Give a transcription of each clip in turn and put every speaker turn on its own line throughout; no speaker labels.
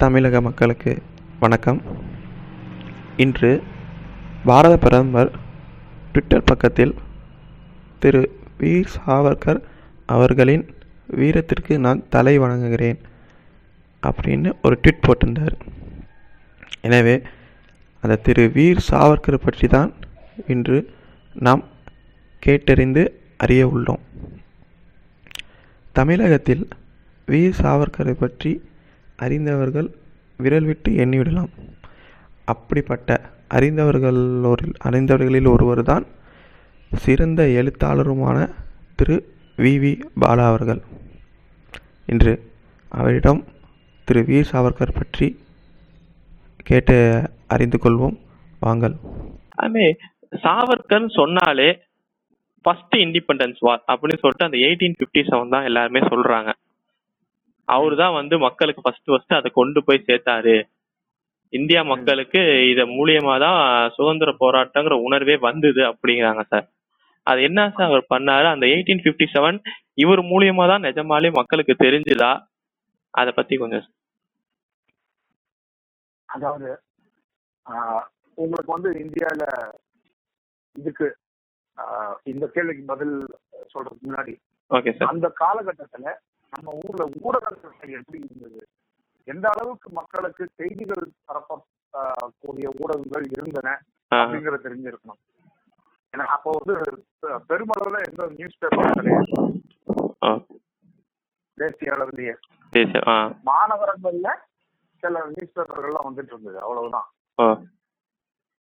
தமிழக மக்களுக்கு வணக்கம். இன்று பாரத பிரதமர் ட்விட்டர் பக்கத்தில் திரு வீர் சாவர்கர் அவர்களின் வீரத்திற்கு நான் தலை வணங்குகிறேன் அப்படின்னு ஒரு ட்விட் போட்டிருந்தார். எனவே அந்த திரு வீர் சாவர்கர் பற்றி தான் இன்று நாம் கேட்டறிந்து அறிய உள்ளோம். தமிழகத்தில் வீர் சாவர்கரை பற்றி அறிந்தவர்கள் விரல் விட்டு எண்ணிவிடலாம் அப்படிப்பட்ட அறிந்தவர்களோரில் அறிந்தவர்களில் ஒருவர் தான் சிறந்த எழுத்தாளருமான திரு வி. வி. பாலா அவர்கள். இன்று அவரிடம் திரு. வீர் சாவர்கர் பற்றி கேட்டு அறிந்து கொள்வோம். வாங்கள்.
அதுமே சாவர்கர் சொன்னாலே ஃபர்ஸ்ட் இண்டிபெண்டன்ஸ் வார் அப்படின்னு சொல்லிட்டு அந்த எயிட்டீன் ஃபிஃப்டி செவன் தான் எல்லாருமே சொல்கிறாங்க அவரு தான் வந்து மக்களுக்கு ஃபர்ஸ்ட் ஃபர்ஸ்ட் அதை கொண்டு போய் சேர்த்தாரு. இந்தியா மக்களுக்கு இத மூலியமா தான் சுதந்திர போராட்டங்கிற உணர்வே வந்தது அப்படிங்கிறாங்க சார் அது என்ன சார் அவர் பண்ணாரு? அந்த எயிட்டீன் பிப்டி செவன் இவர் மூலியமா தான் நிஜமாலே மக்களுக்கு தெரிஞ்சுதா? அத பத்தி கொஞ்சம்
அதாவது உங்களுக்கு வந்து இந்தியால இதுக்கு இந்த கேள்விக்கு பதில் சொல்றதுக்கு முன்னாடி
ஓகே சார்
அந்த காலகட்டத்துல நம்ம ஊர்ல ஊடகங்கள் எப்படி இருந்தது? எந்த அளவுக்கு மக்களுக்கு செய்திகள் பரப்ப கூடிய ஊடகங்கள் இருந்தன அப்படிங்கறத தெரிஞ்சிருக்கணும். ஏன்னா அப்போ வந்து பெருமளவுல எந்த நியூஸ் பேப்பர் கிடையாது. தேசிய அளவிலேயே. மாநகரங்கள்ல சில நியூஸ் பேப்பர்கள்லாம் வந்துட்டு இருந்தது. அவ்வளவுதான்.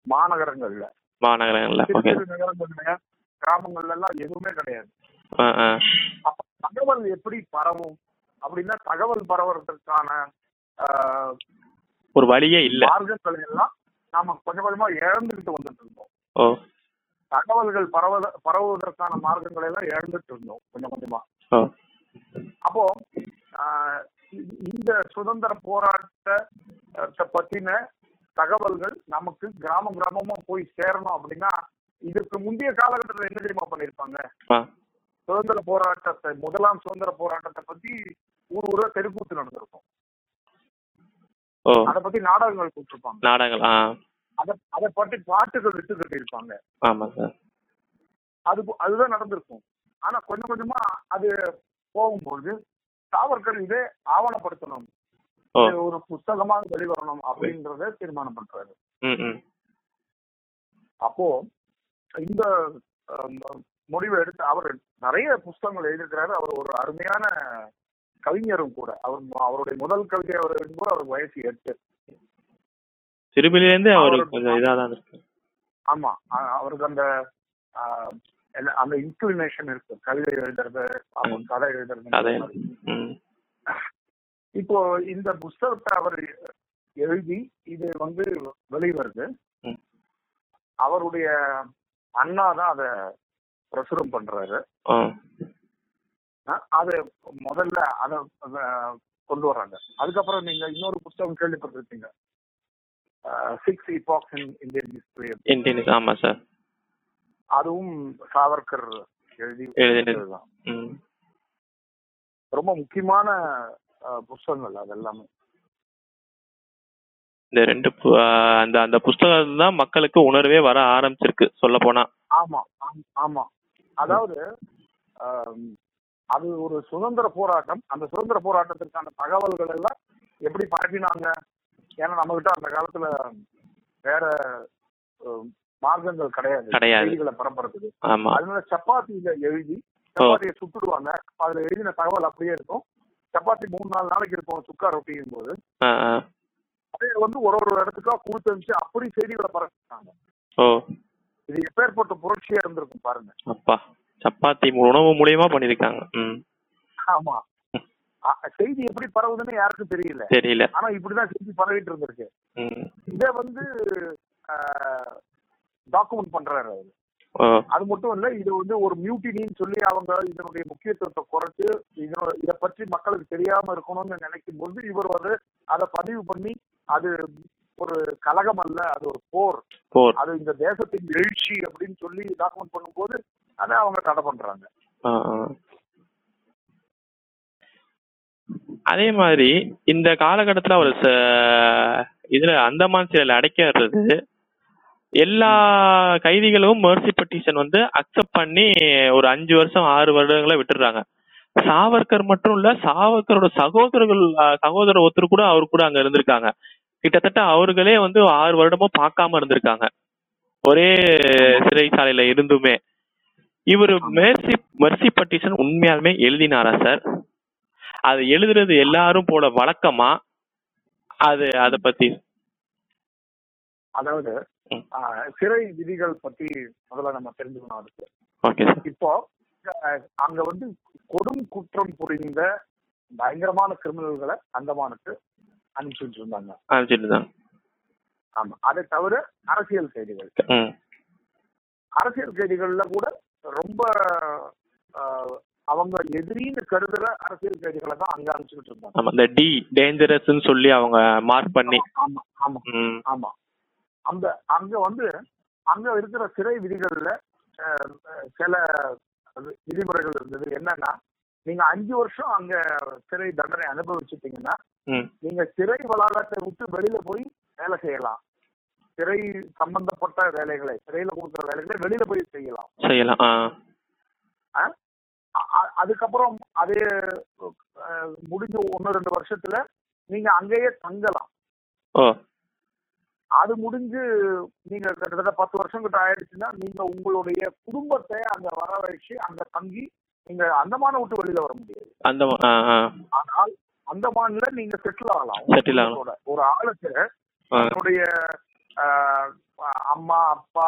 மாநகரங்கள்ல.
மாநகரங்கள்ல
நகரங்கள்ல கிராமங்கள்ல எல்லாம் எதுவுமே கிடையாது. அப்ப தகவல் எப்படி பரவும்? அப்படின்னா தகவல் பரவுறதுக்கான
ஒரு வழியே இல்ல.
மார்க்கங்களை எல்லாம் நாம கொஞ்சம் கொஞ்சமா இழந்துகிட்டு வந்துட்டு இருந்தோம். தகவல்கள் பரவ பரவுவதற்கான மார்க்கங்களை எல்லாம் இழந்துட்டு இருந்தோம் கொஞ்சம் கொஞ்சமா. அப்போ இந்த சுதந்திர போராட்டத்தை பத்தின தகவல்கள் நமக்கு கிராம கிராமமா போய் சேரணும் அப்படின்னா இதற்கு முந்தைய காலகட்டத்தில் என்ன தெரியுமா பண்ணிருப்பாங்க? சுதந்திர போராட்டத்தை முதலாம் சுதந்திர போராட்டத்தை பத்தி ஊர் ஊரா தெருக்கூத்து நடந்திருக்கும். அதை பத்தி நாடகங்கள் கொடுத்திருப்பாங்க
நாடகங்கள்
அதை அதை பற்றி பாட்டுகள் விட்டு கட்டியிருப்பாங்க.
ஆமா சார்.
அது அதுதான் நடந்திருக்கும். ஆனா கொஞ்சம் கொஞ்சமா அது போகும்போது சாவர்கர் இதே ஆவணப்படுத்தணும். ஒரு புஸ்தகமாக வெளிவரணும் அப்படின்றத தீர்மானம் பண்றாரு. அப்போ இந்த முடிவை எடுத்து அவர் நிறைய புஸ்தகங்கள் எழுதியிருக்கிறாரு. அவர் ஒரு அருமையான கவிஞரும் கூட. அவர் அவருடைய முதல் கவிதை அவர் எழுதும்போது அவருக்கு வயசு எட்டு.
சிறுபிலில இருந்து அவரு
அவரு- ஆமா. அவருக்கு அந்த அந்த இன்க்ளினேஷன் இருக்கு. கவிதை எழுதுறது அப்புறம் கதை எழுதுறது. இப்போ இந்த புஸ்தகத்தை அவர் எழுதி இது வந்து வெளிவருது. அவருடைய அண்ணா தான் அதை பிரசுரம் பண்றாரு. அது முதல்ல அதை கொண்டு வர்றாங்க. அதுக்கப்புறம் நீங்க இன்னொரு புஸ்தகம் கேள்விப்பட்டிருப்பீங்க. Six epochs in Indian history
internet ஆமா சார்
அதுவும் சாவர்கர் எழுதி ரொம்ப முக்கியமான புஸ்தகங்கள் அது எல்லாமே.
இந்த ரெண்டு அந்த அந்த புஸ்தகம் தான் மக்களுக்கு உணர்வே வர ஆரம்பிச்சிருக்கு சொல்ல போனா
ஆம், ஆமா. அதாவது அது ஒரு சுதந்திர போராட்டம். அந்த சுதந்திர போராட்டத்திற்கான தகவல்கள் எல்லாம் எப்படி பரப்பினாங்க? ஏன்னா நம்ம கிட்ட அந்த காலத்துல வேற மார்க்கங்கள் கிடையாது. செய்திகளை பரப்புறதுக்கு. அதனால சப்பாத்தியில எழுதி சப்பாத்தியை சுட்டுடுவாங்க. அதுல எழுதின தகவல் அப்படியே இருக்கும். சப்பாத்தி மூணு நாலு நாளைக்கு இருக்கும் சுக்கா ரொட்டியும் போது அதை வந்து ஒரு ஒரு இடத்துக்கா கொடுத்து அப்படி செய்திகளை பரப்பினாங்க
ஓ.
இது எப்பேற்பட்ட புரட்சியா இருந்திருக்கும் பாருங்க.
அப்பா சப்பாத்தி உணவு மூலியமா பண்ணிருக்காங்க.
ஆமா. செய்தி எப்படி பரவுதுன்னு யாருக்கும் தெரியல.
தெரியல.
ஆனா இப்படிதான் செய்தி பரவிட்டு இருந்திருக்கு. இதை வந்து டாக்குமெண்ட் பண்றாரு அவரு. அது மட்டும் இல்ல இது வந்து ஒரு மியூட்டினின்னு சொல்லி அவங்க இதனுடைய முக்கியத்துவத்தை குறைச்சு இதனோட இதை பற்றி மக்களுக்கு தெரியாம இருக்கணும்னு நினைக்கும் போது இவர் வந்து அதை பதிவு பண்ணி அது ஒரு கலகம் அல்ல அது ஒரு போர்.
போர்.
அது இந்த தேசத்தின் எழுச்சி அப்படின்னு சொல்லி டாக்குமெண்ட் பண்ணும்போது அதை அவங்க தடை பண்றாங்க.
அதே மாதிரி இந்த காலகட்டத்துல அவர் ச- இதுல அந்தமான் சிறையில் அடைக்கிறது எல்லா கைதிகளும் mercy பெட்டிஷன் வந்து அக்செப்ட் பண்ணி ஒரு அஞ்சு வருஷம் ஆறு வருடங்களை விட்டுடுறாங்க. சாவர்கர் மட்டும் இல்ல சாவர்கரோட சகோதரர்கள் சகோதரர் ஒருத்தர் கூட அவர் கூட அங்க இருந்திருக்காங்க. கிட்டத்தட்ட அவர்களே வந்து ஆறு வருடமும் பார்க்காம இருந்திருக்காங்க. ஒரே சிறைச்சாலையில இருந்துமே. இவர் மெர்சி மெர்சி பட்டிஷன் உண்மையாலுமே எழுதினாரா சார்? அது எழுதுறது எல்லாரும் போல வழக்கமா? அது அத பத்தி.
அதாவது சிறை விதிகள் பத்தி முதல்ல நம்ம தெரிஞ்சுக்கணும் அதுக்கு.
Okay sir.
இப்போ அங்க வந்து கொடும் குற்றம் புரிந்த பயங்கரமான கிரிமினல்களை அந்தமானுக்கு அனுப்பிச்சுட்டு இருந்தாங்க
அனுப்பிச்சிட்டு
ஆமா. அதை தவிர அரசியல்
ம்.
அரசியல் கைதிகள்ல கூட ரொம்ப அவங்க எதிரின்னு கருதுற அரசியல் கைதிகளை தான் அங்க அனுப்பிச்சுட்டு இருந்தாங்க.
ஆமா. இந்த டி டேஞ்சரஸ்ன்னு சொல்லி அவங்க மார்க் பண்ணி.
ஆமா ஆமா ஆமா. அந்த அங்க வந்து அங்க இருக்கிற சிறை விதிகள்ல சில விதிமுறைகள் இருந்தது. என்னன்னா நீங்க அஞ்சு வருஷம் அங்க சிறை தண்டனை அனுபவிச்சுட்டீங்கன்னா நீங்க சிறை வளாகத்தை விட்டு வெளியில போய் வேலை செய்யலாம். சிறை சம்பந்தப்பட்ட வேலைகளை சிறையில கொடுக்குற வேலைகளை வெளியில போய் செய்யலாம்.
செய்யலாம்
அதுக்கப்புறம் அது முடிஞ்ச ஒன்னு ரெண்டு வருஷத்துல நீங்க அங்கேயே தங்கலாம். அது முடிஞ்சு நீங்க கிட்டத்தட்ட பத்து வருஷம் கிட்ட ஆயிடுச்சுன்னா நீங்க உங்களுடைய குடும்பத்தை அங்க வர வச்சு அங்க தங்கி நீங்க அந்தமான விட்டு வெளியில வர முடியாது. ஆனால் அந்தமான்ல நீங்க செட்டில் ஆகலாம். குடும்பத்தோட. ஒரு ஆளுக்கு தன்னுடைய அம்மா அப்பா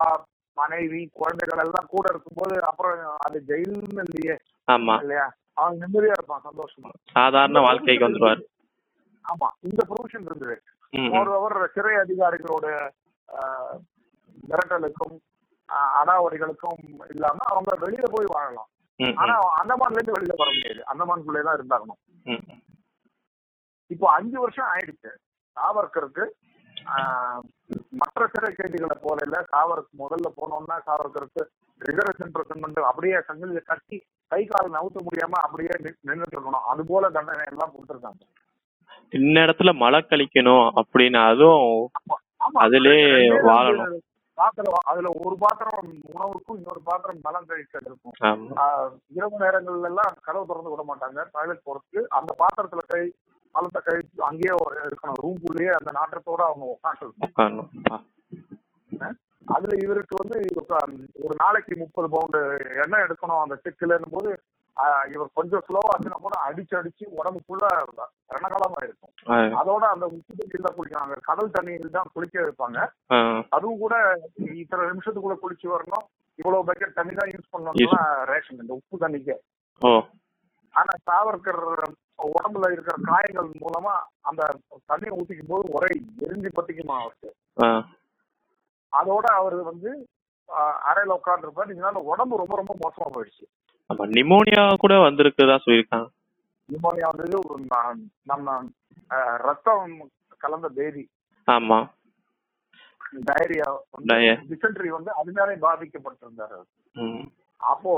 மனைவி குழந்தைகள் எல்லாம் கூட இருக்கும்போது அப்புறம் அது ஜெயில்னு இல்லையே.
ஆமா.
இல்லையா? அவன் நிம்மதியா இருப்பான் சந்தோஷமா.
சாதாரண வாழ்க்கைக்கு வந்துருவார்.
ஆமா இந்த ப்ரொவிஷன் இருந்தது. ஒரு அவர் சிறை அதிகாரிகளோட மிரட்டலுக்கும் அடாவடிகளுக்கும் இல்லாம அவங்க வெளியில போய் வாழலாம். ஆனா அந்தமான்ல இருந்து வெளியில வர முடியாது. அந்தமானுக்குள்ளே தான் இருந்தாகணும் இப்போ அஞ்சு வருஷம் ஆயிடுச்சு. சாவர்கருக்கு மற்ற சிறை கைதிகளை போல இல்ல சாவருக்கு முதல்ல போனோம்னா சாவர்கருக்கு ரிசர்வேஷன் பிரசன்மெண்ட் அப்படியே சங்கிலியை கட்டி கை கால் நவுத்த முடியாம அப்படியே நின்றுட்டு இருக்கணும் அது போல தண்டனை எல்லாம் கொடுத்துருக்காங்க.
இந்த இடத்துல மழை கழிக்கணும் அப்படின்னு அதுவும்
ஆமா,
அதிலே
ரெண்டே ரெண்டு
வாழணும்.
பாத்திரம் அதுல ஒரு பாத்திரம் உணவுக்கும் இன்னொரு பாத்திரம் மலம் இருக்கும் இரவு நேரங்கள்ல எல்லாம் கதவு திறந்து விட மாட்டாங்க. டாய்லெட் போறதுக்கு அந்த பாத்திரத்துல கை மலத்தை கழிச்சு அங்கேயே இருக்கணும். ரூம்குள்ளேயே அந்த நாட்டத்தோட அவங்க உட்காந்து
உட்காரணும் பா.
அதுல இவருக்கு வந்து ஒரு நாளைக்கு முப்பது பவுண்டு எண்ணெய் எடுக்கணும் அந்த செக்குலன்னும் போது இவர் கொஞ்சம் ஸ்லோவா ஆச்சுன்னா கூட அடிச்சு அடிச்சு உடம்பு ஃபுல்லா ரணகாலமா இருக்கும் அதோட அந்த உப்பு தண்ணியில் குளிக்கிறாங்க. கடல் தண்ணியில் தான் குளிக்க வைப்பாங்க. அதுவும் கூட இத்தனை நிமிஷத்துக்குள்ள குளிச்சு வரணும். இவ்வளவு பக்கெட் தண்ணி தான் யூஸ் பண்ணணும்னா ரேஷன் இந்த உப்பு தண்ணிக்கு. ஆனா சாவர்கர் உடம்புல இருக்கிற காயங்கள் மூலமா அந்த தண்ணியை ஊத்திக்கும் போது ஒரே எரிஞ்சு பத்திக்குமா அவருக்கு. அதோட அவர் வந்து அறையில உட்காந்துருப்பாரு இதனால உடம்பு ரொம்ப ரொம்ப மோசமா போயிடுச்சு.
ஆமா நிமோனியா கூட வந்திருக்குதா சொல்லியிருக்காங்க.
நிமோனியா வந்து ஒரு நம்ம ரத்தம் கலந்த பேதி
ஆமா.
Diarrhoea
Diarrhea.
டிசென்ட்ரி வந்து அதனாலே பாதிக்கப்பட்டிருந்தாரு அவர்.
ம்.
அப்போ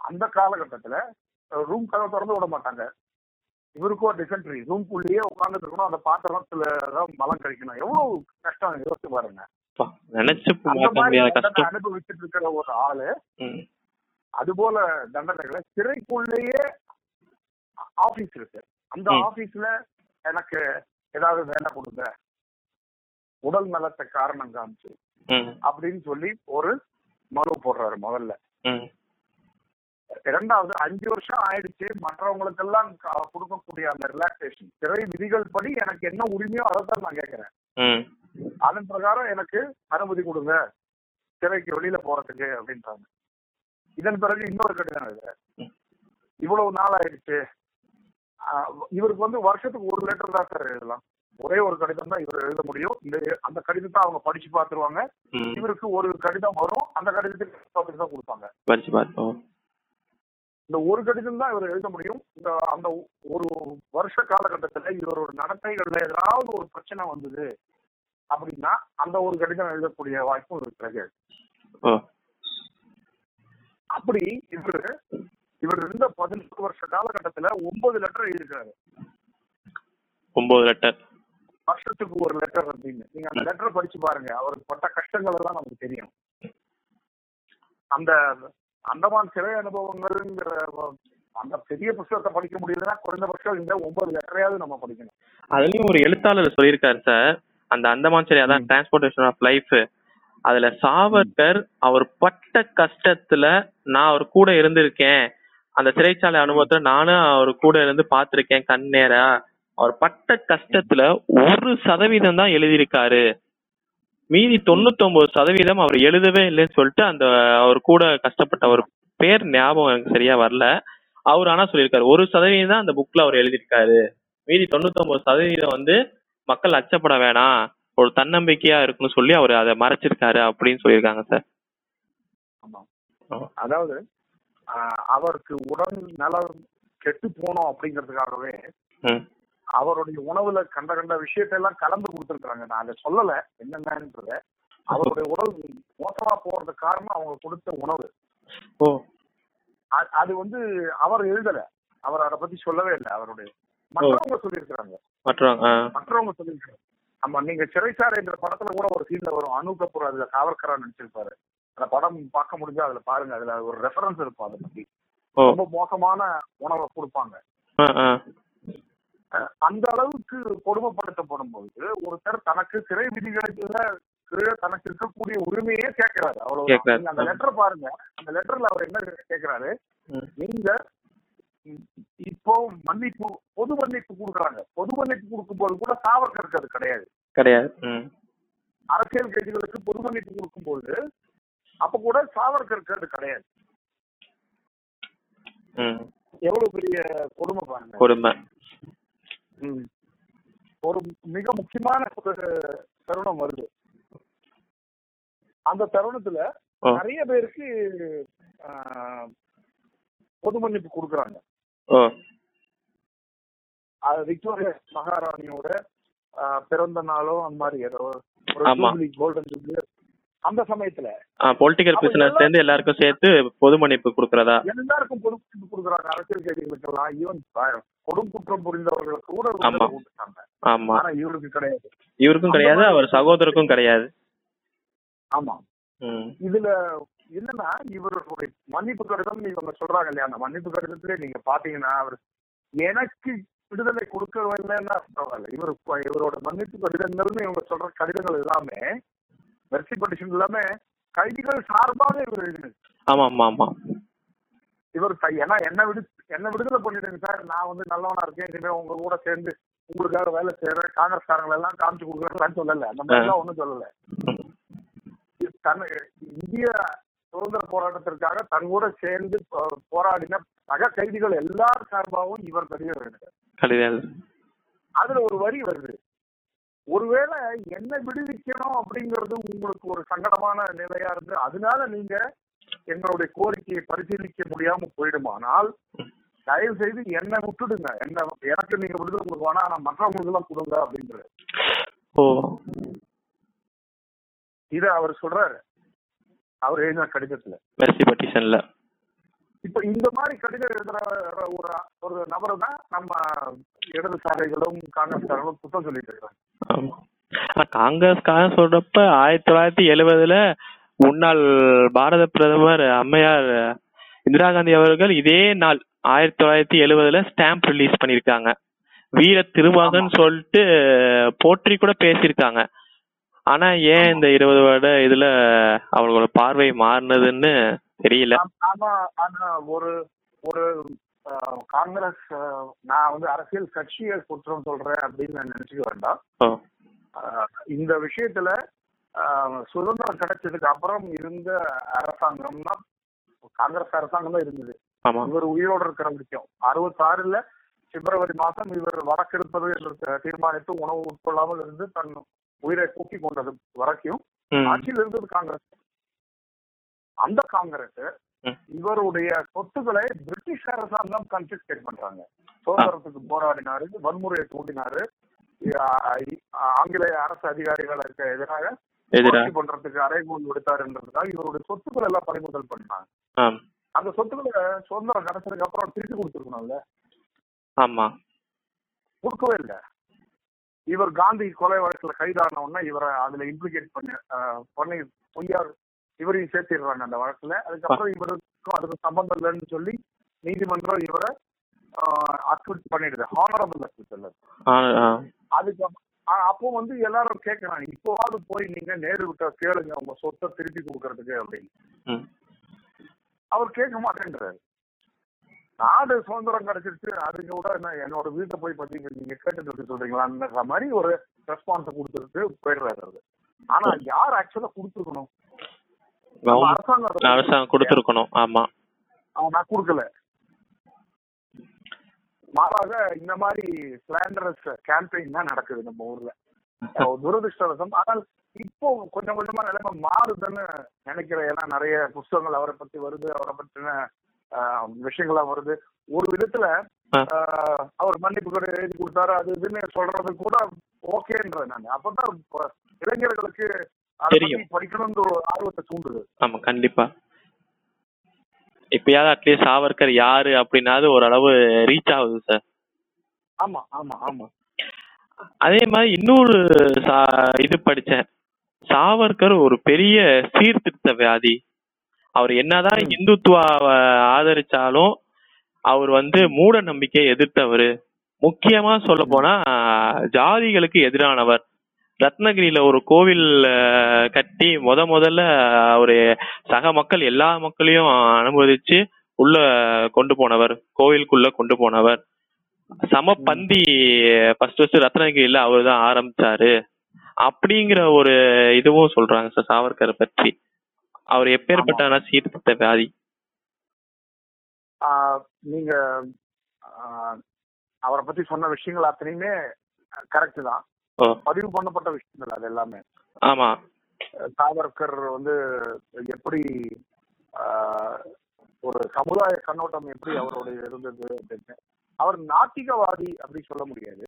அந்த காலகட்டத்துல ரூம் கதவை திறந்து விட மாட்டாங்க. இவருக்கும் டிசென்ட்ரி ரூம்குள்ளேயே உட்கார்ந்துட்டு இருக்கணும் அந்த பாத்திரத்துல தான் மலம் கழிக்கணும். எவ்வளவு கஷ்டம் யோசிச்சு பாருங்க.
பா, நினைச்சு
அந்த
பார்க்க
மாதிரி
முடியாத
தண்டனை
கஷ்டம்.
அனுபவிச்சுட்டு இருக்கிற ஒரு ஆளு
ம்.
அது போல தண்டனைகளை சிறைக்குள்ளேயே ஆபீஸ் இருக்கு. அந்த. ஆபீஸ்ல எனக்கு ஏதாவது வேலை கொடுங்க. உடல் நலத்தை காரணம் காமிச்சு அப்படின்னு சொல்லி ஒரு மனு போடுறாரு முதல்ல. இரண்டாவது அஞ்சு வருஷம் ஆயிடுச்சு. மற்றவங்களுக்கெல்லாம் க- கொடுக்கக்கூடிய அந்த ரிலாக்ஸேஷன் சிறை விதிகள் படி எனக்கு என்ன உரிமையோ அதை தான் நான் கேட்கிறேன். அதன் பிரகாரம் எனக்கு அனுமதி கொடுங்க. சிறைக்கு வெளியில போறதுக்கு அப்படின்றாங்க. இதன் பிறகு இன்னொரு கடிதம் எழுதுறாரு. இவ்வளவு நாள் ஆயிடுச்சு இவருக்கு வந்து வருஷத்துக்கு ஒரு லெட்டர் தான் சார் எழுதலாம். ஒரே ஒரு கடிதம் தான் இவர் எழுத முடியும். இந்த அந்த கடிதத்தை அவங்க படிச்சு பார்த்துருவாங்க.
ம்.
இவருக்கு ஒரு கடிதம் வரும். அந்த கடிதத்துக்கு தான் கொடுப்பாங்க. இந்த ஒரு கடிதம் தான் இவர் எழுத முடியும். இந்த அந்த ஒரு வருஷ காலகட்டத்துல இவரோட நடத்தைகள்ல ஏதாவது ஒரு பிரச்சனை வந்தது அப்படின்னா அந்த ஒரு கடிதம் எழுதக்கூடிய வாய்ப்பும் இருக்கிறது. அப்படி இவரு இவர் இருந்த பதினெட்டு வருஷ காலகட்டத்துல ஒன்பது லெட்டர் எழுதியிருக்காரு
ஒன்பது லெட்டர்
வருஷத்துக்கு ஒரு லெட்டர் அப்படின்னு. நீங்க அந்த லெட்டர் படிச்சு பாருங்க. அவருக்கு பட்ட கஷ்டங்கள் எல்லாம் நமக்கு தெரியும். அந்த அந்தமான் சிறை அனுபவங்கள்ங்கிற அந்த பெரிய புஸ்தகத்தை படிக்க முடியலன்னா குறைந்தபட்சம் இந்த ஒன்பது லெட்டரையாவது நம்ம படிக்கணும்.
அதுலயும் ஒரு எழுத்தாளர் சொல்லியிருக்காரு சார். அந்த அந்தமான் சரி அதான். டிரான்ஸ்போர்டேஷன் ஆஃப் லைஃப் அதுல சாவர்கர் அவர் பட்ட கஷ்டத்துல நான் அவர் கூட இருந்திருக்கேன். அந்த சிறைச்சாலை அனுபவத்துல நானும் அவர் கூட இருந்து பார்த்திருக்கேன் கண் நேரா. அவர் பட்ட கஷ்டத்துல ஒரு சதவீதம் தான் எழுதியிருக்காரு. மீதி தொண்ணூத்தொன்பது சதவீதம் அவர் எழுதவே இல்லைன்னு சொல்லிட்டு அந்த அவர் கூட கஷ்டப்பட்ட ஒரு பேர் ஞாபகம் எனக்கு சரியா வரல. அவர் ஆனா சொல்லியிருக்காரு ஒரு சதவீதம் தான் அந்த புக்ல அவர் எழுதியிருக்காரு. மீதி தொண்ணூத்தொன்பது சதவீதம் வந்து மக்கள் அச்சப்பட வேணாம். ஒரு தன்னம்பிக்கையா இருக்குன்னு சொல்லி அவர் அதை மறைச்சிருக்காரு அப்படின்னு சொல்லியிருக்காங்க சார்.
அதாவது அவருக்கு உடல் நலம் கெட்டு போனோம் அப்படிங்கிறதுக்காகவே அவருடைய உணவுல கண்ட கண்ட விஷயத்தை எல்லாம் கலந்து கொடுத்துருக்காங்க நான் அதை சொல்லல. என்னென்னன்றத. அவருடைய உடல் மோசமா போறதுக்கு காரணம் அவங்க கொடுத்த உணவு. அது வந்து அவர் எழுதல. அவர் அதை பத்தி சொல்லவே இல்லை. அவருடைய மற்றவங்க சொல்லியிருக்கிறாங்க.
மற்றவங்க
சொல்லியிருக்காங்க ஆமா நீங்க சிறைச்சாலை என்ற படத்துல கூட ஒரு சீன்ல வரும். அனு கபூர் அதுல காவல்கரா நடிச்சிருப்பாரு. அந்த படம் பார்க்க முடிஞ்சா அதுல பாருங்க. அதுல ஒரு ரெஃபரன்ஸ் இருக்கும் அதை பத்தி. ரொம்ப மோசமான உணவை கொடுப்பாங்க. அந்த அளவுக்கு கொடுமைப்படுத்தப்படும் போது ஒருத்தர் தனக்கு சிறை விதிகளுக்குள்ள தனக்கு இருக்கக்கூடிய உரிமையே கேட்கிறாரு. அவ்வளவு. அந்த லெட்டர் பாருங்க. அந்த லெட்டர்ல அவர் என்ன கேட்கிறாரு. நீங்க இப்போ மன்னிப்பு பொது மன்னிப்பு கொடுக்குறாங்க. பொது மன்னிப்பு கொடுக்கும்போது கூட சாவர்கருக்கு அது கிடையாது.
கிடையாது.
அரசியல் கைதிகளுக்கு பொது மன்னிப்பு கொடுக்கும்போது அப்ப கூட சாவர்கருக்கு அது கிடையாது. எவ்வளவு பெரிய கொடுமை பாருங்க.
கொடுமை.
ஒரு மிக முக்கியமான ஒரு தருணம் வருது. அந்த தருணத்துல நிறைய பேருக்கு பொது மன்னிப்பு கொடுக்குறாங்க.
ஓ
அது விக்டோரியா மகாராணியோட ஆஹ், பிறந்த நாளோ அந்த மாதிரி ஏதோ ஒரு
ஆமா.
ஜூப்ளி கோல்டன் ஜூப்ளி அந்த சமயத்துல.
பொலிட்டிக்கல்
அப்ப
சேர்ந்து எல்லாருக்கும் சேர்த்து பொது மன்னிப்பு கொடுக்கறதா?
எல்லாருக்கும் மன்னிப்பு கொடுக்குறாங்க. அரசியல் கைதிகளுக்கெல்லாம் ஈவன் கொடும் குற்றம் புரிந்தவர்களுக்கு கூட
ஆமா.
விடுதலை கொடுத்தாங்க
ஆமா.
ஆனா இவருக்கு கிடையாது.
இவருக்கும் கிடையாது அவர் சகோதரருக்கும் கிடையாது.
ஆமா.
ம்.
இதுல என்னன்னா இவருடைய மன்னிப்பு கடிதம் இவங்க சொல்றாங்க இல்லையா? அந்த மன்னிப்பு கடிதத்திலே நீங்க பாத்தீங்கன்னா அவர் எனக்கு விடுதலை கொடுக்கவில்லைன்னா பரவாயில்ல. இவர் இவரோட மன்னிப்பு கடிதங்கள்னு இவங்க சொல்ற கடிதங்கள் எல்லாமே வெர்சி பெட்டிஷன் எல்லாமே கைதிகள் சார்பாக இவர் எழுதினது.
ஆமா ஆமா ஆமா
இவர் ஏன்னா என்ன விடு என்ன விடுதலை பண்ணிடுங்க சார். நான் வந்து நல்லவனா இருக்கேன். இனிமே உங்க கூட சேர்ந்து உங்களுக்காக வேலை செய்யறேன் காங்கிரஸ்காரங்களை எல்லாம் காமிச்சு கொடுக்குறேன்னு சொல்லல. அந்த மாதிரிலாம் ஒண்ணும் சொல்லல. தன் இந்திய சுதந்திர போராட்டத்திற்காக தன் கூட சேர்ந்து போராடின சக கைதிகள் எல்லார் சார்பாகவும் இவர் கடிதம்.
கிடையாது
அதுல ஒரு வரி வருது. ஒருவேளை என்ன விடுவிக்கணும் அப்படிங்கிறது உங்களுக்கு ஒரு சங்கடமான நிலையா இருந்து அதனால நீங்க எங்களுடைய கோரிக்கையை பரிசீலிக்க முடியாம போயிடுமானால் தயவு செய்து என்ன விட்டுடுங்க. என்ன எனக்கு நீங்க விடுதலை கொடுக்க வேணாம் ஆனா மற்றவங்களுக்கு எல்லாம் கொடுங்க அப்படிங்கிறது இத அவர் சொல்றாரு. அவர் எழுதின கடிதத்துல.
மெர்சி பெட்டிஷன்ல
இப்ப இந்த மாதிரி கடிதம் எழுதுற ஒரு ஒரு நபரை தான் நம்ம இடதுசாரிகளும் காங்கிரஸ்காரங்களும் குற்றம் சொல்லிட்டு இருக்காங்க.
காங்கிரஸ்காரன் சொல்றப்ப ஆயிரத்தி தொள்ளாயிரத்தி எழுவதுல முன்னாள் பாரத பிரதமர் அம்மையார் இந்திரா காந்தி அவர்கள் இதே நாள் ஆயிரத்தி தொள்ளாயிரத்தி எழுவதுல ஸ்டாம்ப் ரிலீஸ் பண்ணிருக்காங்க வீர திருமகன் சொல்லிட்டு போற்றி கூட பேசியிருக்காங்க. ஆனா ஏன் இந்த இருபது வருட இதுல அவங்களோட பார்வை மாறினதுன்னு தெரியல.
ஆம்- ஆமா ஆனா ஒரு ஒரு காங்கிரஸ் நான் வந்து அரசியல் கட்சியை குற்றம் சொல்றேன் அப்படின்னு நான் நினைச்சுக்க வேண்டாம். இந்த விஷயத்துல சுதந்திரம் கிடைச்சதுக்கு அப்புறம் இருந்த அரசாங்கம்னா காங்கிரஸ் அரசாங்கம் தான் இருந்தது. இவர் உயிரோட இருக்கிற வரைக்கும். அறுபத்தாறுல பிப்ரவரி மாதம் இவர் வடக்கிருப்பது என்று தீர்மானித்து உணவு உட்கொள்ளாமல் இருந்து தன் உயிரை தூக்கி கொண்டது வரைக்கும் ஆட்சியில் இருந்தது காங்கிரஸ். அந்த காங்கிரஸ். இவருடைய சொத்துக்களை பிரிட்டிஷ் அரசாங்கம் கன்ஃபிஸ்கேட் பண்றாங்க. சுதந்திரத்துக்கு போராடினாரு வன்முறையை தூண்டினாரு. ஆங்கிலேய அரசு அதிகாரிகளுக்கு எதிராக பண்றதுக்கு அறைகூல் விடுத்தாருன்றதுக்காக இவருடைய சொத்துக்கள் எல்லாம் பறிமுதல் பண்ணாங்க அந்த சொத்துக்களை சுதந்திரம் கிடைச்சதுக்கு அப்புறம் திருப்பி கொடுத்துருக்கணும்ல?
ஆமா.
கொடுக்கவே இல்லை. இவர் காந்தி கொலை வழக்குல கைதான உடனே இவரை அதுல இம்ப்ளிகேட் பண்ணி பண்ணி பொய்யா இவரையும் சேர்த்திடுறாங்க அந்த வழக்குல. அதுக்கப்புறம் இவருக்கும் அதுக்கு சம்பந்தம் இல்லைன்னு சொல்லி நீதிமன்றம் இவரை அக்விட் பண்ணிடுது. ஹானரபிள்
ஆ.
அதுக்கு அப்போ வந்து எல்லாரும் கேட்கறாங்க இப்போவாவது போய் நீங்க நேரு விட்ட கேளுங்க உங்க சொத்தை திருப்பி கொடுக்கறதுக்கு அப்படின்னு. அவர் கேட்க மாட்டேன்றாரு. நாடு சுதந்திரம் கிடைச்சிருச்சு. அதுக்கு கூட என்ன என்னோட வீட்டை போய் பாத்தீங்க நீங்க கேட்டுட்டு இருக்க சொல்றீங்களான்ற மாதிரி ஒரு ரெஸ்பான்ஸ் கொடுத்துட்டு போயிடுறாரு ஆனா யார் ஆக்சுவலா கொடுத்துருக்கணும்? அரசாங்கம்
கொடுத்துருக்கணும். ஆமா.
நான் கொடுக்கல. மாறாக இந்த மாதிரி ஸ்லாண்டரஸ் கேம்பெயின் தான் நடக்குது நம்ம ஊர்ல. துரதிருஷ்டவசம். ஆனால் இப்போ கொஞ்சம் கொஞ்சமா நிலைமை மாறுதுன்னு நினைக்கிறேன். ஏன்னா நிறைய புஸ்தகங்கள் அவரை பத்தி வருது அவரை பற்றின ஆஹ், விஷயங்களா வருது. ஒரு விதத்துல அவர் மன்னிப்பு எழுதி கொடுத்தாரு அது இதுன்னு சொல்றது கூட ஓகேன்றது நான். அப்பதான் இளைஞர்களுக்கு அதை
தெரியும்.
பத்தி படிக்கணும்னு ஒரு ஆர்வத்தை தூண்டுது.
ஆமா கண்டிப்பா. இப்பயாவது அட்லீஸ்ட் சாவர்கர் யாரு அப்படின்னாவது ஓரளவு ரீச் ஆகுது சார்
ஆமா ஆமா ஆமா.
அதே மாதிரி இன்னொரு இது படிச்சேன். சாவர்கர் ஒரு பெரிய சீர்திருத்த வியாதி. அவர் என்னதான். இந்துத்துவாவை ஆதரிச்சாலும் அவர் வந்து மூட நம்பிக்கையை எதிர்த்தவர். முக்கியமா சொல்ல போனா ஜாதிகளுக்கு எதிரானவர். ரத்னகிரியில ஒரு கோவில் கட்டி முத முதல்ல ஒரு சக மக்கள் எல்லா மக்களையும் அனுமதிச்சு உள்ள கொண்டு போனவர். கோவிலுக்குள்ள கொண்டு போனவர். சமபந்தி ஃபர்ஸ்ட் ஃபர்ஸ்ட் ரத்னகிரியில அவர் தான் ஆரம்பிச்சாரு. அப்படிங்கிற ஒரு இதுவும் சொல்றாங்க சார் சாவர்கரை பற்றி. அவர் எப்பேற்பட்ட சீர்திருத்த வியாதி?
நீங்க அவரை பத்தி சொன்ன விஷயங்கள் அத்தனையுமே கரெக்ட் தான். பதிவு பண்ணப்பட்ட விஷயங்கள் அது எல்லாமே.
ஆமா.
சாவர்கர் வந்து எப்படி ஒரு சமுதாய கண்ணோட்டம் எப்படி அவருடைய இருந்தது அப்படின்னு. அவர் நாத்திகவாதி அப்படி சொல்ல முடியாது.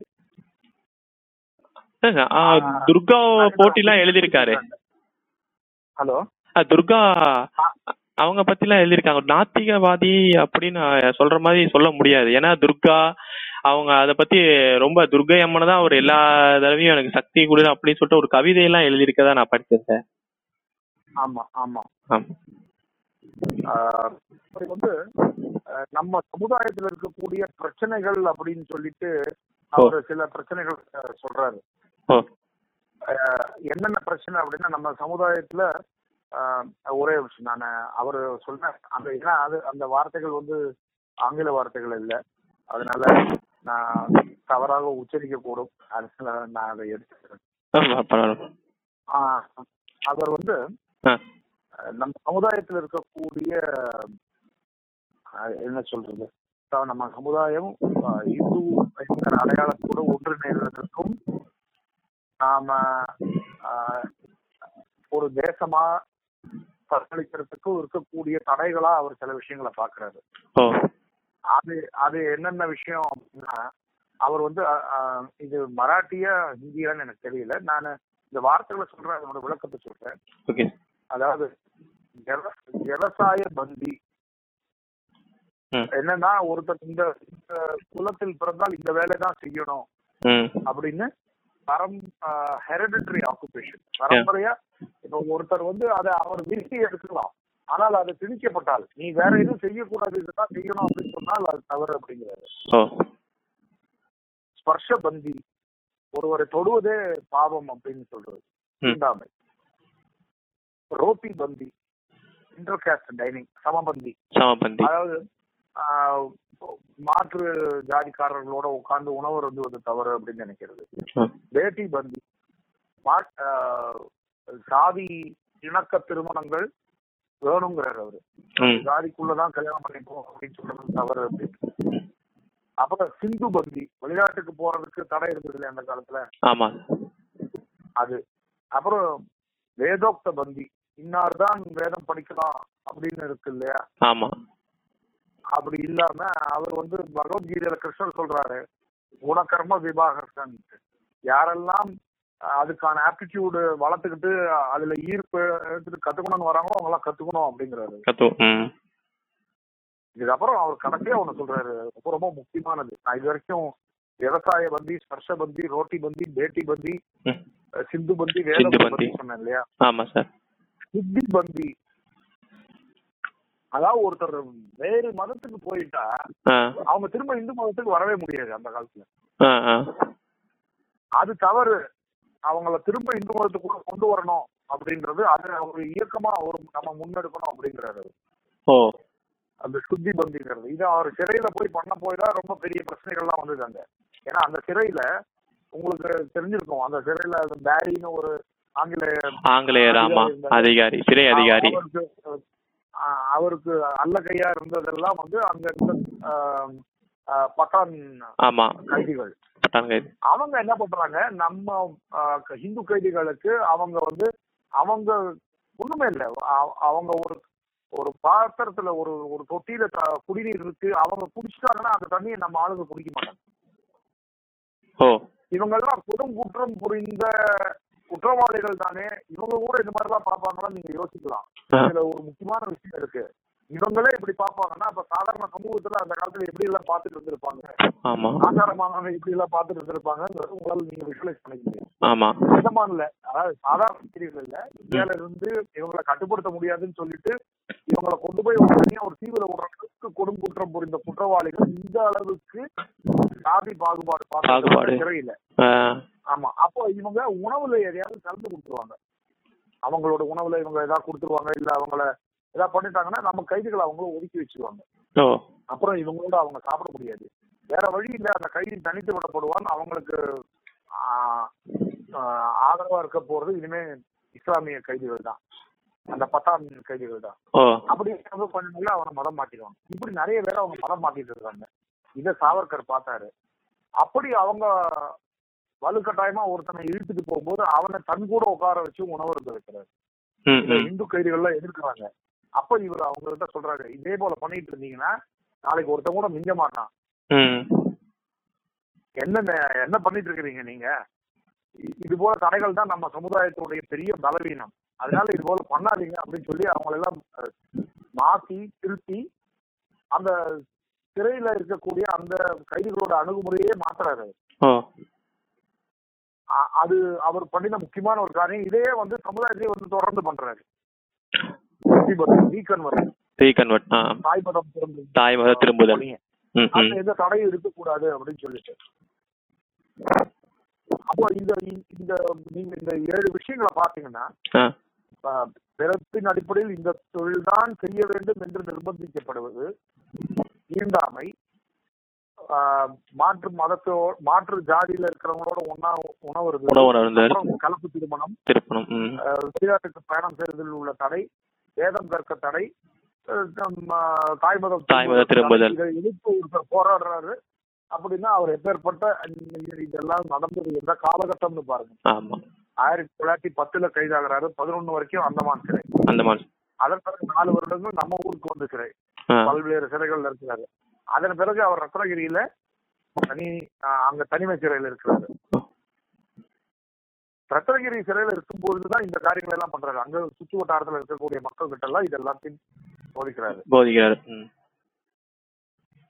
துர்கா போட்டிலாம் எழுதியிருக்காரு.
ஹலோ?
துர்கா அவங்க பத்திலாம் எழுதியிருக்காங்க. ஒரு நாத்திகவாதி அப்படின்னு சொல்ற மாதிரி சொல்ல முடியாது. ஏன்னா துர்கா அவங்க அத பத்தி ரொம்ப துர்கை அம்மனை தான் அவர் எல்லா தடவையும் எனக்கு சக்தி கொடு அப்படின்னு சொல்லிட்டு ஒரு கவிதையெல்லாம் எழுதியிருக்கதா நான் படிச்சிருக்கேன்.
ஆமா ஆமா.
ஆமா.
வந்து நம்ம சமுதாயத்துல இருக்கக்கூடிய பிரச்சனைகள் அப்படின்னு சொல்லிட்டு அவர் சில பிரச்சனைகள் சொல்றாரு. என்னென்ன பிரச்சனை அப்படின்னா நம்ம சமுதாயத்துல ஒரே விஷயம் நான் அவர் சொன்ன அந்த ஏன்னா அது அந்த வார்த்தைகள் வந்து ஆங்கில வார்த்தைகள் இல்லை. அதனால நான் தவறாக உச்சரிக்க கூடும் அதனால நான் அதை எடுத்துக்கிறேன். அவர் வந்து நம்ம சமுதாயத்தில் இருக்கக்கூடிய என்ன சொல்றது? நம்ம சமுதாயம் இந்து என்கிற அடையாளத்தோடு ஒன்றிணைவதற்கும் நாம ஒரு தேசமா பங்களிக்கிறதுக்கும் இருக்கக்கூடிய தடைகளா அவர் சில விஷயங்களை பாக்குறாரு. அது அது என்னென்ன விஷயம் அப்படின்னா அவர் வந்து இது மராட்டியா ஹிந்தியான்னு எனக்கு தெரியல. நான் இந்த வார்த்தைகளை சொல்றேன் அதனோட விளக்கத்தை சொல்றேன். அதாவது விவ- விவசாய பந்தி. என்னன்னா ஒருத்தர் இந்த இந்த குலத்தில் பிறந்தால் இந்த வேலை தான் செய்யணும் அப்படின்னு பரம் ஹெரிடிட்டரி ஆக்குபேஷன் பரம்பரையா ஒருத்தர் வந்து அதை அவர் விரும்பி எடுக்கலாம் ஆனால் அது திணிக்கப்பட்டால் நீ வேற எதுவும் செய்யக்கூடாது இதுதான் செய்யணும் அப்படின்னு சொன்னால் அது தவறு அப்படிங்கிறாரு.
ஓ.
ஸ்பர்ஷ பந்தி. ஒருவரை தொடுவதே பாவம் அப்படின்னு சொல்றது. தீண்டாமை ரோட்டி பந்தி. இன்டர்காஸ்ட் டைனிங் சமபந்தி
சமபந்தி
அதாவது மாற்று ஜாதிக்காரர்களோட உட்கார்ந்து உணவு அருந்துவது தவறு அப்படின்னு நினைக்கிறது. பேட்டி பந்தி. சாதி இணக்க திருமணங்கள் வேணுங்கிறாரு அவரு.
ம்.
ஜாதிக்குள்ளதான் கல்யாணம் பண்ணிப்போம் அப்படின்னு சொல்றது தவறு அப்படின்னு. அப்புறம் சிந்து பந்தி வெளிநாட்டுக்கு போறதுக்கு தடை இருந்தது இல்லையா அந்த காலத்துல?
ஆமா.
அது. அப்புறம் வேதோக்த பந்தி இன்னார்தான் வேதம் படிக்கலாம் அப்படின்னு இருக்கு இல்லையா?
ஆமா.
அப்படி இல்லாம அவர் வந்து பகவத்கீதையில கிருஷ்ணர் சொல்றாரு குணகர்ம விபாகர்த்தன் யாரெல்லாம் அதுக்கான ஆப்டிடியூடு வளர்த்துக்கிட்டு அதுல ஈர்ப்பு எடுத்துட்டு கத்துக்கணும்னு வராங்களோ அவங்க எல்லாம் கத்துக்கணும் அப்படிங்கிறாரு. இதுக்கப்புறம் அவர் கடைசியா ஒண்ணு சொல்றாரு. ரொம்ப ரொம்ப முக்கியமானது. நான் இது வரைக்கும் விவசாய பந்தி ஸ்பர்ஷ பந்தி ரோட்டி பந்தி பேட்டி பந்தி சிந்து பந்தி வேத பந்தி. சொன்னேன் இல்லையா?
ஆமா சார்.
சித்தி பந்தி. அதாவது ஒருத்தர் வேறு மதத்துக்கு போயிட்டா அவங்க திரும்ப இந்து மதத்துக்கு வரவே முடியாது அந்த காலத்துல. அது தவறு. அவங்கள திரும்ப இந்து மதத்துக்குள்ள கொண்டு வரணும் அப்படின்றது அது ஒரு இயக்கமா ஒரு நம்ம முன்னெடுக்கணும் அப்படிங்கிறாரு அந்த சுத்தி பந்திங்கிறது. இது அவர் சிறையில போய் பண்ண போய் தான் ரொம்ப பெரிய பிரச்சனைகள்லாம் வந்தது அங்க. ஏன்னா அந்த சிறையில உங்களுக்கு தெரிஞ்சிருக்கும். அந்த சிறையில அந்த பேரின்னு ஒரு ஆங்கில
ஆங்கிலேயர் ஆமா. அதிகாரி சிறை அதிகாரி.
அவருக்கு அல்ல கையா இருந்ததெல்லாம் வந்து அங்க இருந்த பட்டான்
ஆமா.
கைதிகள். அவங்க என்ன பண்றாங்க? நம்ம இந்து கைதிகளுக்கு அவங்க வந்து அவங்க ஒண்ணுமே இல்ல. அவங்க ஒரு ஒரு பாத்திரத்துல ஒரு ஒரு தொட்டியில குடிநீர் இருக்கு. அவங்க குடிச்சிட்டாங்கன்னா அந்த தண்ணியை நம்ம ஆளுங்க குடிக்க மாட்டாங்க. இவங்க எல்லாம் குற்றம் குற்றம் புரிந்த குற்றவாளிகள் தானே. இவங்க கூட இந்த மாதிரி எல்லாம் பாப்பாங்கன்னு நீங்க யோசிக்கலாம். இதுல ஒரு முக்கியமான விஷயம் இருக்கு. இவங்களே இப்படி பாப்பாங்கன்னா அப்ப சாதாரண சமூகத்துல அந்த காலத்துல எப்படி எல்லாம் பாத்துட்டு இருந்திருப்பாங்க?
ஆமா.
ஆச்சாரமானவங்க இப்படி எல்லாம் பாத்துட்டு இருந்திருப்பாங்கிறது உங்களால நீங்க விஷுவலைஸ் பண்ணிக்க முடியும் இல்ல. அதாவது சாதாரண பிரிவுகள் இல்ல. இந்தியால இருந்து இவங்களை கட்டுப்படுத்த முடியாதுன்னு சொல்லிட்டு இவங்களை கொண்டு போய் ஒரு தனியா ஒரு தீவிர அளவுக்கு கொடும் குற்றம் புரிந்த குற்றவாளிகள் இந்த அளவுக்கு சாதி பாகுபாடு
பாகுபாடு.
சிறையில ஆமா. அப்போ இவங்க உணவுல எதையாவது கலந்து கொடுத்துருவாங்க. அவங்களோட உணவுல இவங்க ஏதாவது கொடுத்துருவாங்க இல்ல அவங்கள ஏதாவது பண்ணிட்டாங்கன்னா நம்ம கைதிகளை அவங்களும் ஒதுக்கி வச்சிருவாங்க. அப்புறம் இவங்களோட அவங்க சாப்பிட முடியாது. வேற வழி இல்ல. அந்த கைதி தனித்து விடப்படுவான் அவங்களுக்கு ஆதரவா இருக்க போறது இனிமே இஸ்லாமிய கைதிகள் தான். அந்த பட்டான் கைதிகள் தான். அப்படி ஏதாவது பண்ணல அவனை மதம் மாட்டிடுவாங்க இப்படி நிறைய பேர் அவங்க மதம் மாட்டிட்டு இருக்காங்க. இத சாவர்கர் பார்த்தாரு. அப்படி அவங்க வலுக்கட்டாயமா ஒருத்தனை இழுத்துட்டு போகும்போது அவனை தன் கூட உட்கார வச்சு உணவு இருக்க வைக்கிறாரு இந்து கைதிகள்லாம் எதிர்க்கிறாங்க. அப்ப இவர் அவங்க கிட்ட சொல்றாரு இதே போல பண்ணிட்டு இருந்தீங்கன்னா நாளைக்கு ஒருத்தன் கூட மிஞ்ச மாட்டான். என்ன என்ன பண்ணிட்டு இருக்கிறீங்க நீங்க? இது போல தடைகள் தான் நம்ம சமுதாயத்தினுடைய பெரிய பலவீனம். அதனால இது போல பண்ணாதீங்க அப்படின்னு சொல்லி அவங்கள எல்லாம் அஹ், மாத்தி திருத்தி அந்த சிறையில இருக்கக்கூடிய அந்த கைதிகளோட அணுகுமுறையே மாத்துறாரு. அது அவர் பண்ணின முக்கியமான ஒரு காரியம். இதையே வந்து சமுதாயத்திலே வந்து தொடர்ந்து பண்றாரு. ரீகன்வர்ட்
திரும்புதல்.
எந்த தடையும் இருக்கக்கூடாது அப்படின்னு சொல்லிட்டு. அப்போ இந்த இந்த நீங்க இந்த ஏழு விஷயங்களை பாத்தீங்கன்னா பிறப்பின் அடிப்படையில் இந்த தொழில்தான் செய்ய வேண்டும் என்று நிர்பந்திக்கப்படுவது ஈண்டாமை ஆஹ், மாற்று மதத்தோ மாற்று ஜாதியில இருக்கிறவங்களோட ஒன்னா
உணவு
கலப்பு திருமணம்.
திருப்பணம்
வெளிநாட்டுக்கு பயணம் செய்வதில் உள்ள தடை. வேதம் கற்க தடை அஹ், நம்ம தாய் மதம்
தாய் மத திரும்புதல்.
எதிர்த்து ஒருத்தர் போராடுறாரு அப்படின்னா அவர் எப்பேற்பட்ட இதெல்லாம் நடந்தது எந்த காலகட்டம்னு பாருங்க. ஆயிரத்தி தொள்ளாயிரத்தி பத்துல கைதாகிறாரு பதினொன்னு வரைக்கும் அந்தமான் சிறை.
அந்த மாதிரி
அதன் பிறகு நாலு வருடங்கள் நம்ம ஊருக்கு வந்து சிறை. பல்வேறு சிறைகள்ல இருக்கிறாரு அதன் பிறகு அவர் ரத்னகிரியில தனி அங்க தனிமை சிறையில இருக்கிறாரு. ரத்னகிரி சிறையில இருக்கும் பொழுதுதான் இந்த காரியங்கள் எல்லாம் பண்றாரு அங்க சுற்று வட்டாரத்துல இருக்கக்கூடிய மக்கள் கிட்ட எல்லாம் இது எல்லாத்தையும் போதிக்கிறாரு.
போதிக்கிறார். ம்.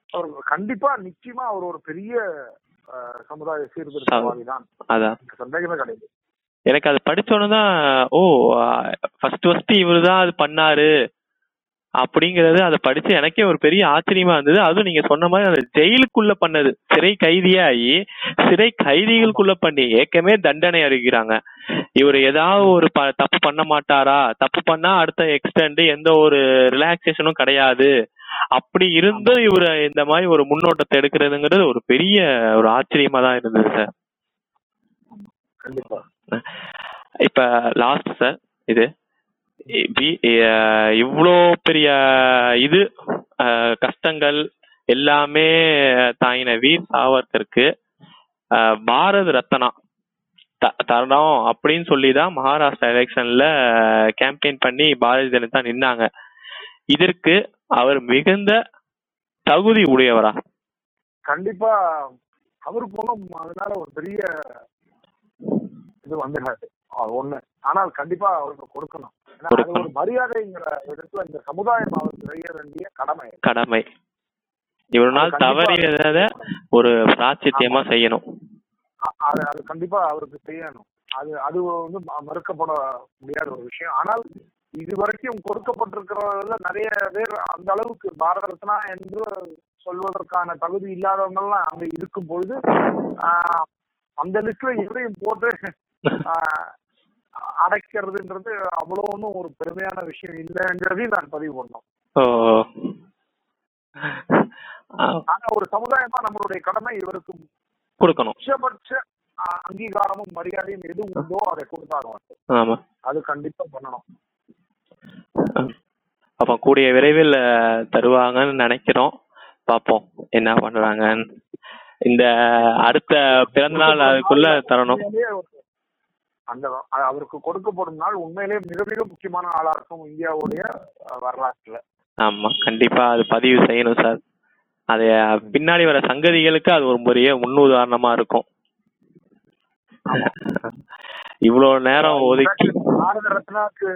அவர் கண்டிப்பா நிச்சயமா அவர் ஒரு பெரிய ஆஹ், சமுதாய சீர்திருத்தவாதி தான்
அதான்
சந்தேகமே கிடையாது.
எனக்கு அது படிச்சோன்னு தான் ஓ ஃபர்ஸ்ட் ஃபர்ஸ்ட் இவரு தான் அது பண்ணாரு. அப்படிங்கறது அதை படிச்சு எனக்கே ஒரு பெரிய ஆச்சரியமா இருந்தது. அதுவும் நீங்க சொன்ன மாதிரி அந்த ஜெயிலுக்குள்ள பண்ணது. சிறை கைதியாகி சிறை கைதிகளுக்குள்ள பண்ணி ஏற்கனவே தண்டனை அறிவிக்கிறாங்க இவர் ஏதாவது ஒரு ப- தப்பு பண்ண மாட்டாரா? தப்பு பண்ணா அடுத்த எக்ஸ்டெண்ட் எந்த ஒரு ரிலாக்ஸேஷனும் கிடையாது. அப்படி இருந்தும் இவர் இந்த மாதிரி ஒரு முன்னோட்டத்தை எடுக்கிறதுங்கிறது ஒரு பெரிய ஒரு ஆச்சரியமா தான் இருந்தது சார்
கண்டிப்பா.
இப்ப லாஸ்ட் சார் இது? Eh, இவ்வளோ பெரிய இது eh, கஷ்டங்கள் எல்லாமே தாயின வீர் சாவர்கருக்கு eh, பாரத் ரத்னா. த- தரணும் அப்படின்னு சொல்லி தான் மகாராஷ்டிரா எலெக்ஷன்ல கேம்பெயின் பண்ணி பாரதிய ஜனதா நின்னாங்க. இதற்கு அவர் மிகுந்த தகுதி உடையவரா?
கண்டிப்பா அவருக்கு ஒன்றும் அதனால ஒரு பெரிய இது வந்துடாது ஒண்ணு ஆனால் கண்டிப்பா அவருக்கு கொடுக்கணும். ஒரு மரியாதைங்கிற இடத்துல இந்த சமுதாயம் அவருக்கு செய்ய வேண்டிய கடமை.
கடமை. இவ்வளவு நாள் தவறியதை ஒரு பிராச்சித்தியமா செய்யணும்.
அது அது கண்டிப்பா அவருக்கு செய்யணும். அது அது வந்து மறுக்கப்பட முடியாத ஒரு விஷயம். ஆனால் இதுவரைக்கும் கொடுக்கப்பட்டிருக்கிறதுல நிறைய பேர் அந்த அளவுக்கு பாரத ரத்னா என்று சொல்வதற்கான தகுதி இல்லாதவங்க எல்லாம் அங்க இருக்கும் பொழுது ஆஹ், அந்த லிஸ்ட்ல இவரையும் போட்டு அடைக்கிறதுன்றது அவ்வளவு ஒன்றும் ஒரு பெருமையான விஷயம் இல்லைங்கிறதையும் நான் பதிவு பண்ணோம். ஆனா ஒரு சமுதாயமா நம்மளுடைய கடமை இவருக்கு
கொடுக்கணும்.
உச்சபட்ச அங்கீகாரமும் மரியாதையும் எது உண்டோ அதை கொடுத்தாங்க
ஆமா.
அது கண்டிப்பா பண்ணணும்.
அப்ப கூடிய விரைவில் தருவாங்கன்னு நினைக்கிறோம். பார்ப்போம் என்ன பண்றாங்கன்னு. இந்த அடுத்த பிறந்த நாள் அதுக்குள்ள தரணும்.
அந்த அவருக்கு கொடுக்கப்படும் நாள் உண்மையிலேயே மிக மிக முக்கியமான நாளா இருக்கும் இந்தியாவுடைய வரலாற்றுல.
ஆமா கண்டிப்பா அது பதிவு செய்யணும் சார். அது பின்னாடி வர சங்கதிகளுக்கு அது ஒரு பெரிய முன்னுதாரணமா இருக்கும். இவ்வளவு நேரம் ஒதுக்கி
பாரத ரத்னாக்கு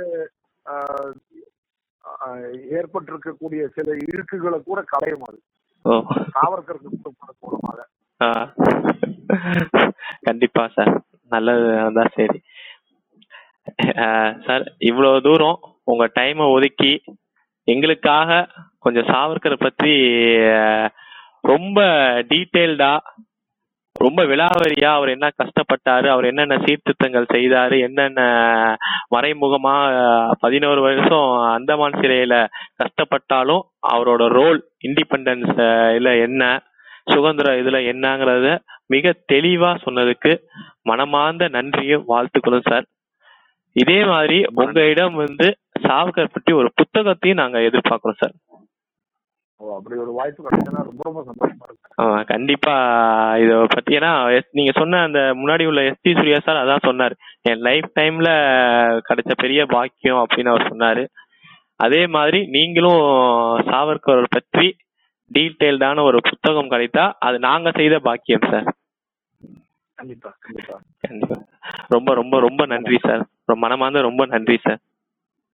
ஏற்பட்டிருக்கக்கூடிய சில இழுக்குகளை கூட களையும் அது. சாவர்கருக்கு மூலமாக.
கண்டிப்பா சார். நல்லது தான் சரி. சார் இவ்வளவு தூரம் உங்க டைமை ஒதுக்கி எங்களுக்காக கொஞ்சம் சாவர்கரை பத்தி ரொம்ப டீட்டெயில்டா ரொம்ப விலாவரியா அவர் என்ன கஷ்டப்பட்டாரு அவர் என்னென்ன சீர்திருத்தங்கள் செய்தாரு என்னென்ன மறைமுகமா பதினோரு வருஷம் அந்தமான் சிறையில கஷ்டப்பட்டாலும் அவரோட ரோல் இண்டிபெண்டன்ஸ் இல்ல என்ன சுதந்திர இதுல என்னங்கறத மிக தெளிவா சொன்னதுக்கு மனமார்ந்த நன்றியும் வாழ்த்துக்களும் சார். இதே மாதிரி உங்களிடம் வந்து சாவர்கர் பற்றி ஒரு புத்தகத்தையும் நாங்க எதிர்பார்க்கிறோம் சார்.
அப்படி ஒரு வாய்ப்பு கிடைச்சதுன்னா ரொம்ப ரொம்ப சந்தோஷமா இருக்கு
ஆ, கண்டிப்பா இத பத்தி ஏன்னா எஸ்- நீங்க சொன்ன அந்த முன்னாடி உள்ள எஸ் டி சூர்யா சார் அதான் சொன்னார். என் லைஃப் டைம்ல கிடைச்ச பெரிய பாக்கியம் அப்படின்னு அவர் சொன்னாரு. அதே மாதிரி நீங்களும் சாவர்கர் பற்றி டீட்டெயில்டான ஒரு புத்தகம் கிடைத்தா அது நாங்க செய்த பாக்கியம் சார்.
கண்டிப்பா கண்டிப்பா.
கண்டிப்பா. ரொம்ப ரொம்ப ரொம்ப நன்றி சார். ரொம்ப மனமார்ந்த ரொம்ப நன்றி சார்.